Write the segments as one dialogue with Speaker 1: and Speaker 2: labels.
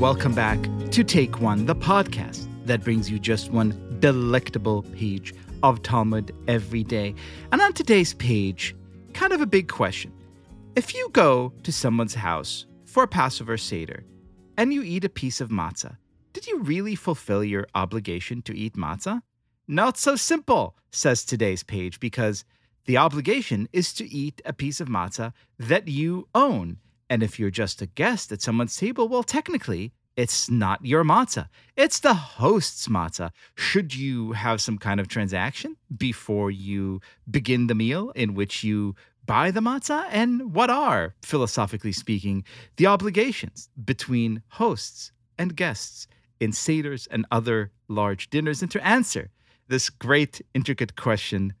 Speaker 1: welcome back to Take One, the podcast that brings you just one delectable page of Talmud every day. And on today's page, kind of a big question. If you go to someone's house for a Passover Seder and you eat a piece of matzah, did you really fulfill your obligation to eat matzah? Not so simple, says today's page, because the obligation is to eat a piece of matzah that you own. And if you're just a guest at someone's table, well, technically, it's not your matzah. It's the host's matzah. Should you have some kind of transaction before you begin the meal in which you buy the matzah? And what are, philosophically speaking, the obligations between hosts and guests in seders and other large dinners? And to answer this great, intricate question,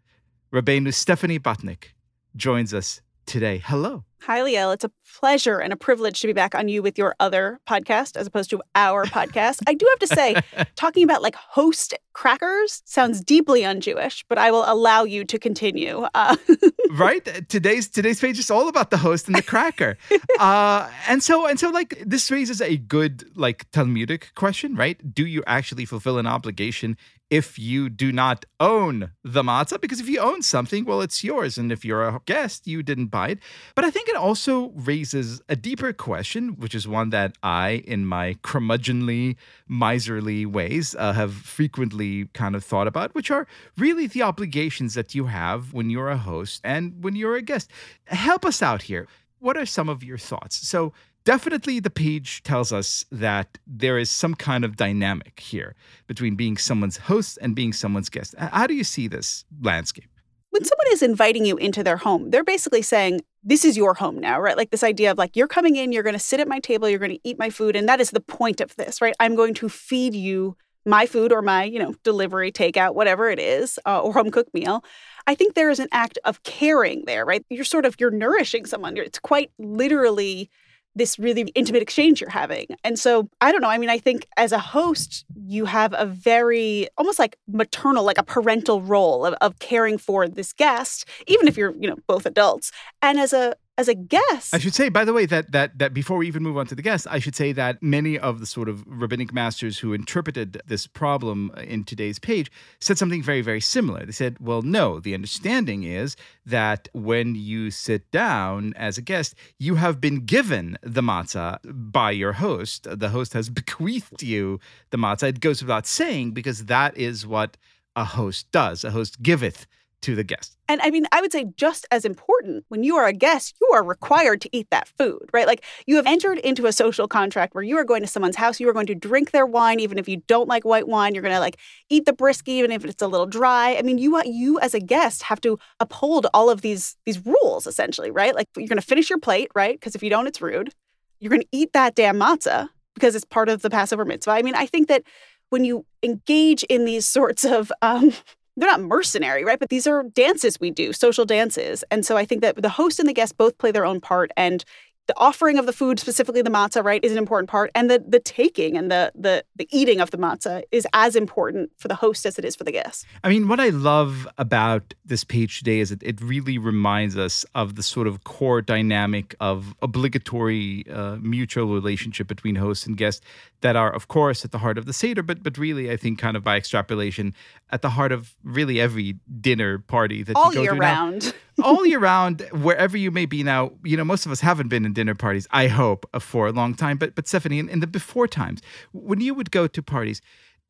Speaker 1: Rabbeinu Stephanie Butnick joins us today. Hello.
Speaker 2: Hi, Liel. It's a pleasure and a privilege to be back on you with your other podcast as opposed to our podcast. I do have to say, talking about like host crackers sounds deeply un-Jewish, but I will allow you to continue. Uh,
Speaker 1: right? Today's today's page is all about the host and the cracker, uh, and so and so like this raises a good like Talmudic question, right? Do you actually fulfill an obligation if you do not own the matzah. Because if you own something, well, it's yours. And if you're a guest, you didn't buy it. But I think it also raises a deeper question, which is one that I, in my curmudgeonly, miserly ways, uh, have frequently kind of thought about, which are really the obligations that you have when you're a host and when you're a guest. Help us out here. What are some of your thoughts? So, definitely the page tells us that there is some kind of dynamic here between being someone's host and being someone's guest. How do you see this landscape?
Speaker 2: When someone is inviting you into their home, they're basically saying, This is your home now, right? Like this idea of like, you're coming in, you're going to sit at my table, you're going to eat my food. And that is the point of this, right? I'm going to feed you my food or my, you know, delivery, takeout, whatever it is, uh, or home cooked meal. I think there is an act of caring there, right? You're sort of, you're nourishing someone. It's quite literally this really intimate exchange you're having. And so, I don't know. I mean, I think as a host, you have a very almost like maternal, like a parental role of, of caring for this guest, even if you're, you know, both adults. And as a as a guest.
Speaker 1: I should say, by the way, that that that before we even move on to the guest, I should say that many of the sort of rabbinic masters who interpreted this problem in today's page said something very, very similar. They said, well, no, the understanding is that when you sit down as a guest, you have been given the matzah by your host. The host has bequeathed you the matzah. It goes without saying because that is what a host does. A host giveth to the guest.
Speaker 2: And I mean, I would say just as important, when you are a guest, you are required to eat that food, right? Like you have entered into a social contract where you are going to someone's house, you are going to drink their wine, even if you don't like white wine, you're going to like eat the brisket, even if it's a little dry. I mean, you you as a guest have to uphold all of these these rules essentially, right? Like you're going to finish your plate, right? Because if you don't, it's rude. You're going to eat that damn matzah because it's part of the Passover mitzvah. I mean, I think that when you engage in these sorts of um, they're not mercenary, right? But these are dances we do, social dances. And so I think that the host and the guest both play their own part. And the offering of the food, specifically the matzah, right, is an important part, and the the taking and the the the eating of the matzah is as important for the host as it is for the guest.
Speaker 1: I mean, what I love about this page today is that it really reminds us of the sort of core dynamic of obligatory uh, mutual relationship between host and guest that are, of course, at the heart of the seder, but but really, I think, kind of by extrapolation, at the heart of really every dinner party that
Speaker 2: all
Speaker 1: you go
Speaker 2: year
Speaker 1: to
Speaker 2: round.
Speaker 1: Now. All year round, wherever you may be now, you know, most of us haven't been in dinner parties, I hope, for a long time. But but Stephanie, in, in the before times, when you would go to parties,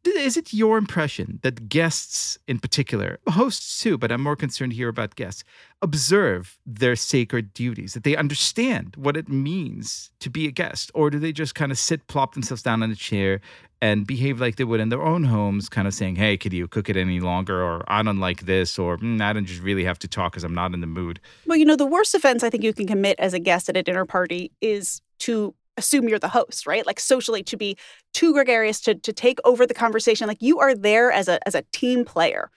Speaker 1: is it your impression that guests in particular, hosts too, but I'm more concerned here about guests, observe their sacred duties, that they understand what it means to be a guest? Or do they just kind of sit, plop themselves down in a chair and behave like they would in their own homes, kind of saying, hey, could you cook it any longer? Or I don't like this, or mm, I don't just really have to talk because I'm not in the mood.
Speaker 2: Well, you know, the worst offense I think you can commit as a guest at a dinner party is to assume you're the host, right? Like socially to be too gregarious to to take over the conversation. Like you are there as a as a team player.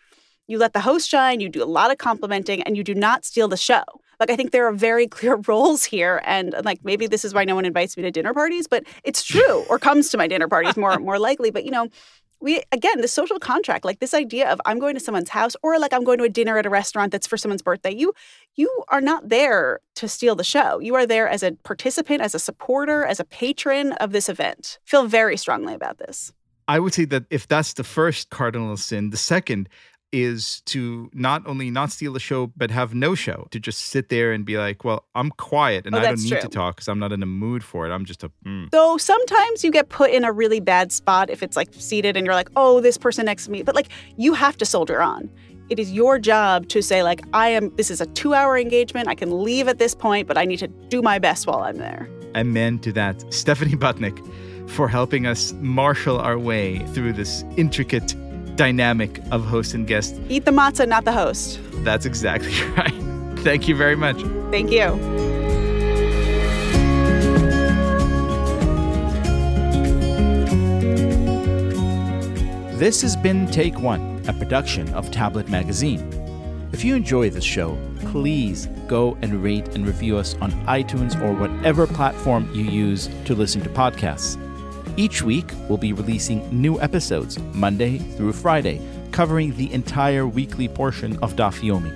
Speaker 2: You let the host shine, you do a lot of complimenting, and you do not steal the show. Like I think there are very clear roles here, and like maybe this is why no one invites me to dinner parties, but it's true, or comes to my dinner parties more more likely. But you know, we again the social contract like this idea of i'm going to someone's house or like i'm going to a dinner at a restaurant that's for someone's birthday you you are not there to steal the show. You are there as a participant as a supporter as a patron of this event. Feel very strongly about this.
Speaker 1: I would say that if that's the first cardinal sin the second is to not only not steal the show but have no show to just sit there and be like well i'm quiet and
Speaker 2: Oh,
Speaker 1: i don't need
Speaker 2: true.
Speaker 1: to talk because i'm not in the mood for it. I'm just a mm.
Speaker 2: though sometimes you get put in a really bad spot if it's like seated and you're like oh this person next to me but like you have to soldier on. It is your job to say like i am this is a two hour engagement. I can leave at this point but i need to do my best while i'm there.
Speaker 1: Amen to that. Stephanie butnick for helping us marshal our way through this intricate dynamic of host and guest.
Speaker 2: Eat the matzah not the host.
Speaker 1: That's exactly right. Thank you very much.
Speaker 2: Thank you.
Speaker 1: This has been Take One, a production of Tablet Magazine. If you enjoy this show, please go and rate and review us on iTunes or whatever platform you use to listen to podcasts. Each week, we'll be releasing new episodes, Monday through Friday, covering the entire weekly portion of Daf Yomi.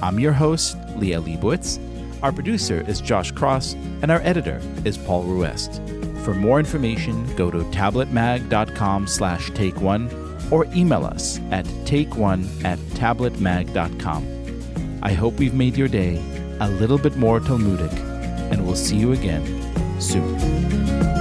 Speaker 1: I'm your host, Liel Leibovitz. Our producer is Josh Cross, and our editor is Paul Ruest. For more information, go to tabletmag.com slash take one or email us at takeone at tabletmag.com. I hope we've made your day a little bit more Talmudic, and we'll see you again soon.